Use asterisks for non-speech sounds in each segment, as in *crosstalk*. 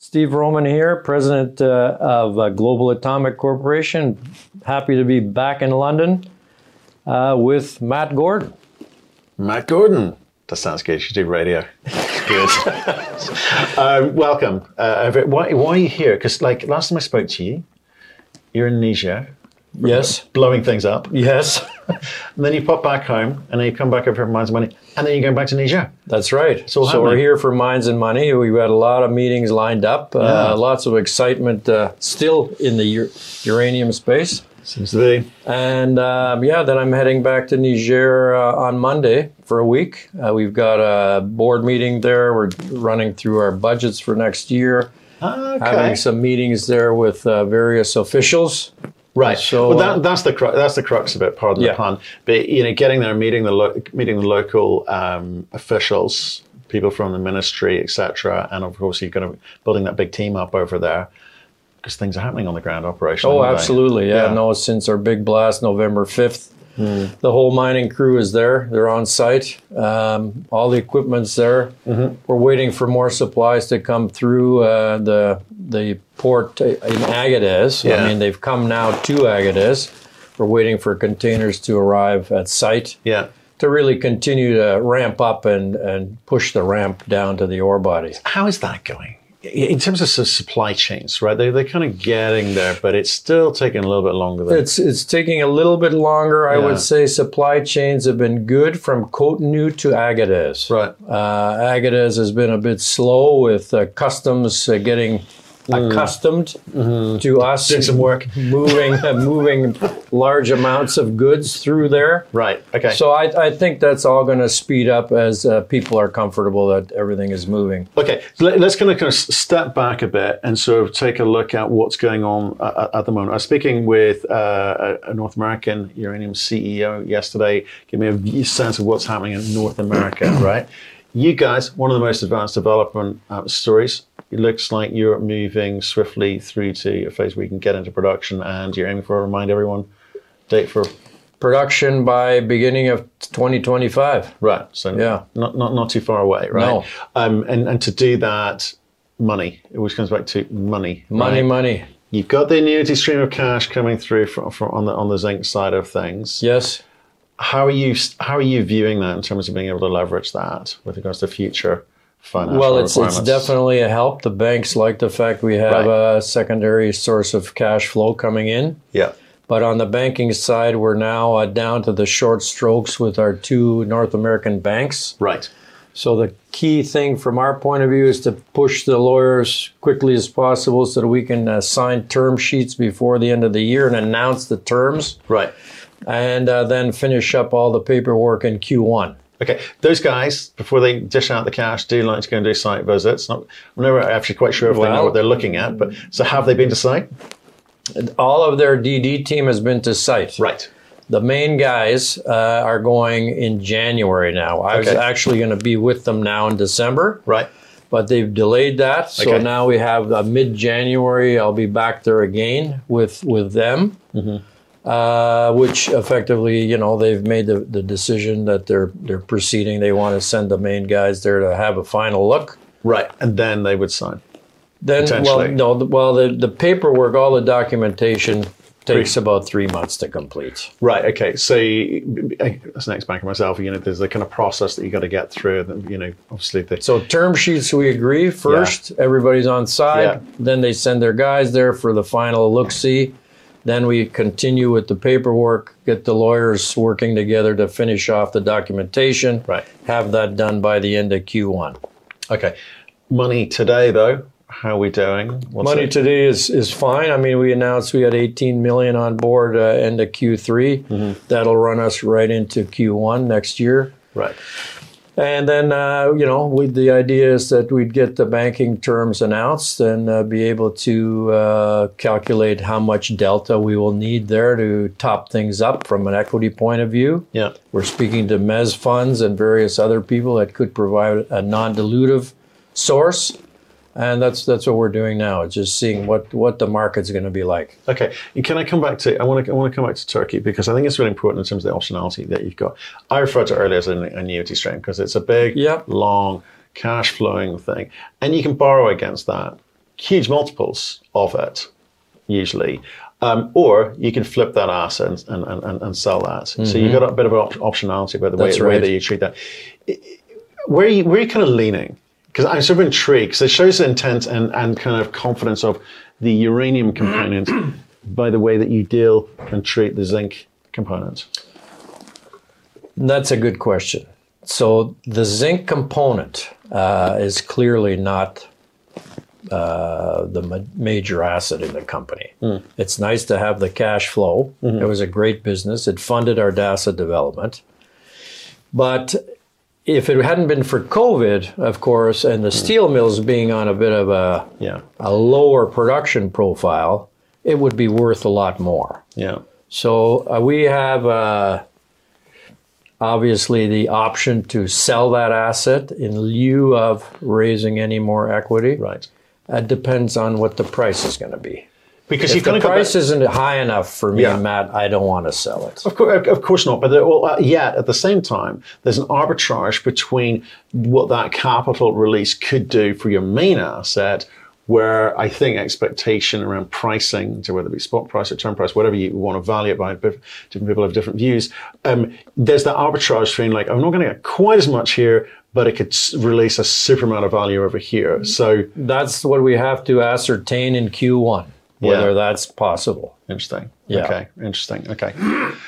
Steve Roman here, president uh, of uh, Global Atomic Corporation. Happy to be back in London uh, with Matt Gordon. Matt Gordon. That sounds good. You should do radio. good. um, *laughs* welcome. Uh, why, why, are you here? Because like last time I spoke to you, you're in Niger. Yes. Blowing things up. Yes. And then you pop back home, and then you come back over for Mines and Money, and then you go back to Niger. That's right. So, so we're here for Mines and Money. We've got a lot of meetings lined up, uh, lots of excitement uh, still in the ur- uranium space. Seems to be. And um, yeah, then I'm heading back to Niger uh, on Monday for a week. Uh, we've got a board meeting there. We're running through our budgets for next year. Okay. Having some meetings there with uh, various officials. Right. So well, that, uh, that's the cru- that's the crux of it. Pardon yeah. the pun. But you know, getting there, meeting the lo- meeting the local um, officials, people from the ministry, etc., and of course you're going to building that big team up over there because things are happening on the ground operation. Oh, absolutely. Yeah. yeah. No, since our big blast November fifth, Mm. The whole mining crew is there. They're on site. Um, all the equipment's there. Mm-hmm. We're waiting for more supplies to come through uh, the the port in Agadez. Yeah. I mean, they've come now to Agadez. We're waiting for containers to arrive at site. Yeah. To really continue to ramp up and, and push the ramp down to the ore bodies. How is that going? In terms of supply chains, right? They, they're kind of getting there, but it's still taking a little bit longer. Than it's it's taking a little bit longer. I would say supply chains have been good from Cotonou to Agadez. Right. Uh, Agadez has been a bit slow with uh, customs uh, getting. Accustomed mm-hmm. to us doing some work, *laughs* moving uh, moving large amounts of goods through there. Right. Okay. So I, I think that's all going to speed up as uh, people are comfortable that everything is moving. Okay. Let's kind of kind of step back a bit and sort of take a look at what's going on at, at the moment. I was speaking with uh, a North American uranium CEO yesterday. Give me a sense of what's happening in North America. *clears throat* right. You guys, one of the most advanced development uh, stories it looks like you're moving swiftly through to a phase where you can get into production and you're aiming for, remind everyone, date for production by beginning of 2025. Right. So yeah. not, not, not too far away, right? No. Um, and, and to do that, money. It always comes back to money. Money, right? money. You've got the annuity stream of cash coming through from, from on the on the zinc side of things. Yes. How are you how are you viewing that in terms of being able to leverage that with regards to the future financial well, it's, it's definitely a help. The banks like the fact we have right. a secondary source of cash flow coming in. Yeah. But on the banking side, we're now uh, down to the short strokes with our two North American banks. Right. So the key thing from our point of view is to push the lawyers quickly as possible so that we can uh, sign term sheets before the end of the year and announce the terms. Right. And uh, then finish up all the paperwork in Q1. Okay, those guys, before they dish out the cash, do like to go and do site visits. Not, I'm never actually quite sure if well, they know what they're looking at, but so have they been to site? All of their DD team has been to site. Right. The main guys uh, are going in January now. I okay. was actually going to be with them now in December. Right. But they've delayed that, so okay. now we have uh, mid-January. I'll be back there again with with them. Mm-hmm uh, which effectively, you know, they've made the, the decision that they're they're proceeding. They want to send the main guys there to have a final look. Right, and then they would sign. Then, well, no, well, the, the paperwork, all the documentation takes about three months to complete. Right. Okay. So as an ex-banker myself, you know, there's the kind of process that you got to get through. You know, obviously. The, so term sheets, we agree first. Yeah. Everybody's on side. Yeah. Then they send their guys there for the final look see. Then we continue with the paperwork, get the lawyers working together to finish off the documentation. Right. Have that done by the end of Q1. Okay. Money today, though, how are we doing? What's Money it? today is is fine. I mean, we announced we had 18 million on board uh, end of Q3. Mm-hmm. That'll run us right into Q1 next year. Right. And then, uh, you know, we, the idea is that we'd get the banking terms announced and uh, be able to uh, calculate how much delta we will need there to top things up from an equity point of view. Yeah. We're speaking to MEZ funds and various other people that could provide a non dilutive source and that's that's what we're doing now. It's just seeing what what the market's going to be like. Okay, and can I come back to I want to I want to come back to Turkey because I think it's really important in terms of the optionality that you've got. I referred to earlier as an annuity stream because it's a big, yep. long cash flowing thing, and you can borrow against that. huge multiples of it, usually. Um, or you can flip that asset and, and, and, and sell that. So you've got a bit of op- optionality about the way, the way that you treat that. Where are you, where are you kind of leaning? Because I'm sort of intrigued because it shows the intent and, and kind of confidence of the uranium component *clears throat* by the way that you deal and treat the zinc component. That's a good question. So the zinc component uh, is clearly not uh, the ma- major asset in the company. It's nice to have the cash flow. It was a great business. It funded our DASA development. But if it hadn't been for COVID, of course, and the steel mills being on a bit of a, Yeah. a lower production profile, it would be worth a lot more. Yeah. So uh, we have uh, obviously the option to sell that asset in lieu of raising any more equity. Right. It depends on what the price is going to be. Because If the to price back- isn't high enough for me Yeah. and Matt, I don't want to sell it. Of course, of course not. But uh, yet at the same time, there's an arbitrage between what that capital release could do for your main asset, where I think expectation around pricing, so whether it be spot price or term price, whatever you want to value it by, different people have different views. Um, there's that arbitrage between like I'm not going to get quite as much here, but it could release a super amount of value over here. So That's what we have to ascertain in Q1, whether Yeah. that's possible. Interesting. Yeah. Okay. Interesting. Okay.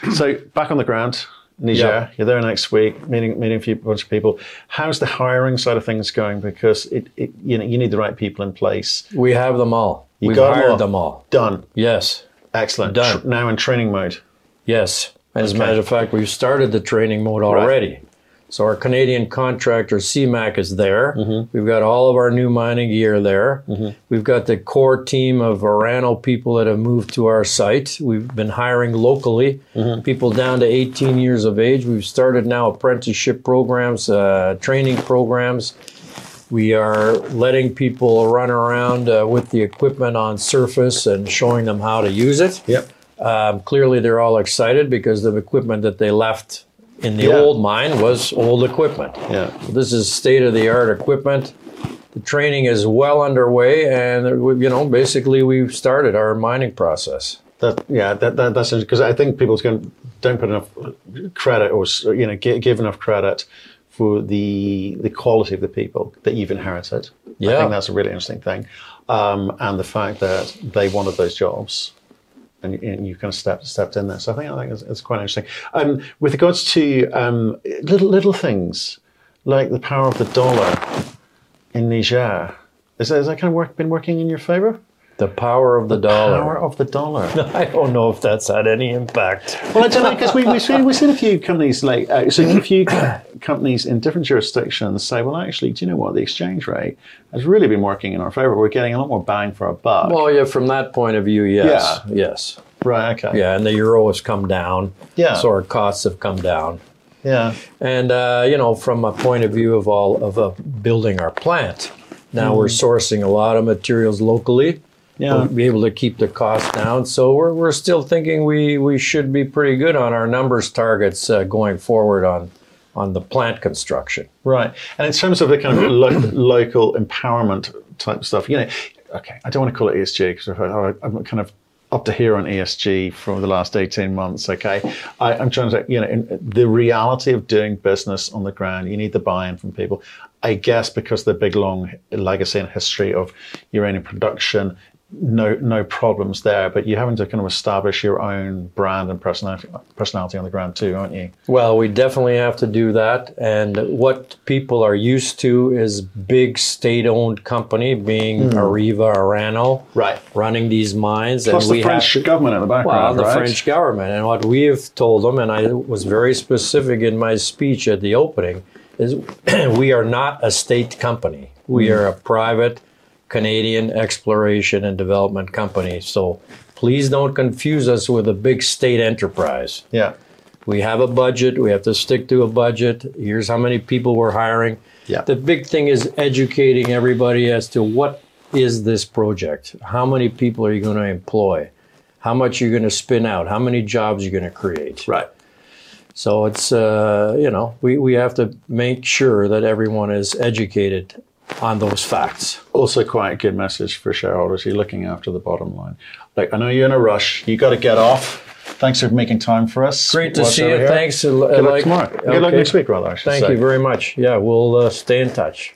*clears throat* so back on the ground, Niger. Yeah. You're there next week, meeting meeting a few bunch of people. How's the hiring side of things going? Because it, it you know you need the right people in place. We have them all. We've got hired all. them all. Done. Yes. Excellent. Done. Tr- now in training mode. Yes. As Okay. a matter of fact, we've started the training mode already. So our Canadian contractor CMAC is there. We've got all of our new mining gear there. We've got the core team of Orano people that have moved to our site. We've been hiring locally, people down to 18 years of age. We've started now apprenticeship programs, uh, training programs. We are letting people run around uh, with the equipment on surface and showing them how to use it. Yep. Um, clearly, they're all excited because the equipment that they left in the Yeah. old mine was old equipment. Yeah. This is state of the art equipment. The training is well underway, and uh, you know, basically, we've started our mining process. That yeah. That, that that's because I think people going don't put enough credit or you know give, give enough credit for the the quality of the people that you've inherited. Yeah. I think that's a really interesting thing, um, and the fact that they wanted those jobs. And, and you kind of stepped stepped in there. So I think I think it's, it's quite interesting. Um, with regards to um, little little things like the power of the dollar in Niger, is that, has that kind of work, been working in your favor? The power of the dollar. Power of the dollar. *laughs* I don't know if that's had any impact. Well, I don't know because we, we've seen we've seen a few companies like uh, so a few companies in different jurisdictions say, well, actually, do you know what? The exchange rate has really been working in our favor. We're getting a lot more bang for our buck. Well, yeah, from that point of view, yes, yes, right. Okay. yeah, and the euro has come down. Yeah. so our costs have come down. Yeah. And uh, you know, from a point of view of all of uh, building our plant, now we're sourcing a lot of materials locally. Yeah. Be able to keep the cost down. So we're, we're still thinking we, we should be pretty good on our numbers targets uh, going forward on on the plant construction. Right. And in terms of the kind of *clears throat* lo- local empowerment type stuff, you know, okay, I don't want to call it ESG because I'm kind of up to here on ESG for the last 18 months. Okay. I, I'm trying to, say, you know, in, the reality of doing business on the ground, you need the buy in from people. I guess because the big long legacy and history of uranium production, no no problems there. But you're having to kind of establish your own brand and personality personality on the ground too, aren't you? Well, we definitely have to do that. And what people are used to is big state-owned company, being Areva Orano, Right. running these mines. Plus and the we French have, government in the background, Well, the right? French government. And what we have told them, and I was very specific in my speech at the opening, is *clears throat* we are not a state company. We Hmm. are a private Canadian exploration and development company. So please don't confuse us with a big state enterprise. Yeah. We have a budget. We have to stick to a budget. Here's how many people we're hiring. Yeah. The big thing is educating everybody as to what is this project? How many people are you going to employ? How much are you're going to spin out? How many jobs are you're going to create? Right. So it's uh, you know we, we have to make sure that everyone is educated on those facts. Also, quite a good message for shareholders. You're looking after the bottom line. Like, I know you're in a rush. You got to get off. Thanks for making time for us. Great to What's see you. here. Thanks. Good luck tomorrow. Good luck Okay. next week, rather. I Thank say. you very much. Yeah, we'll uh, stay in touch.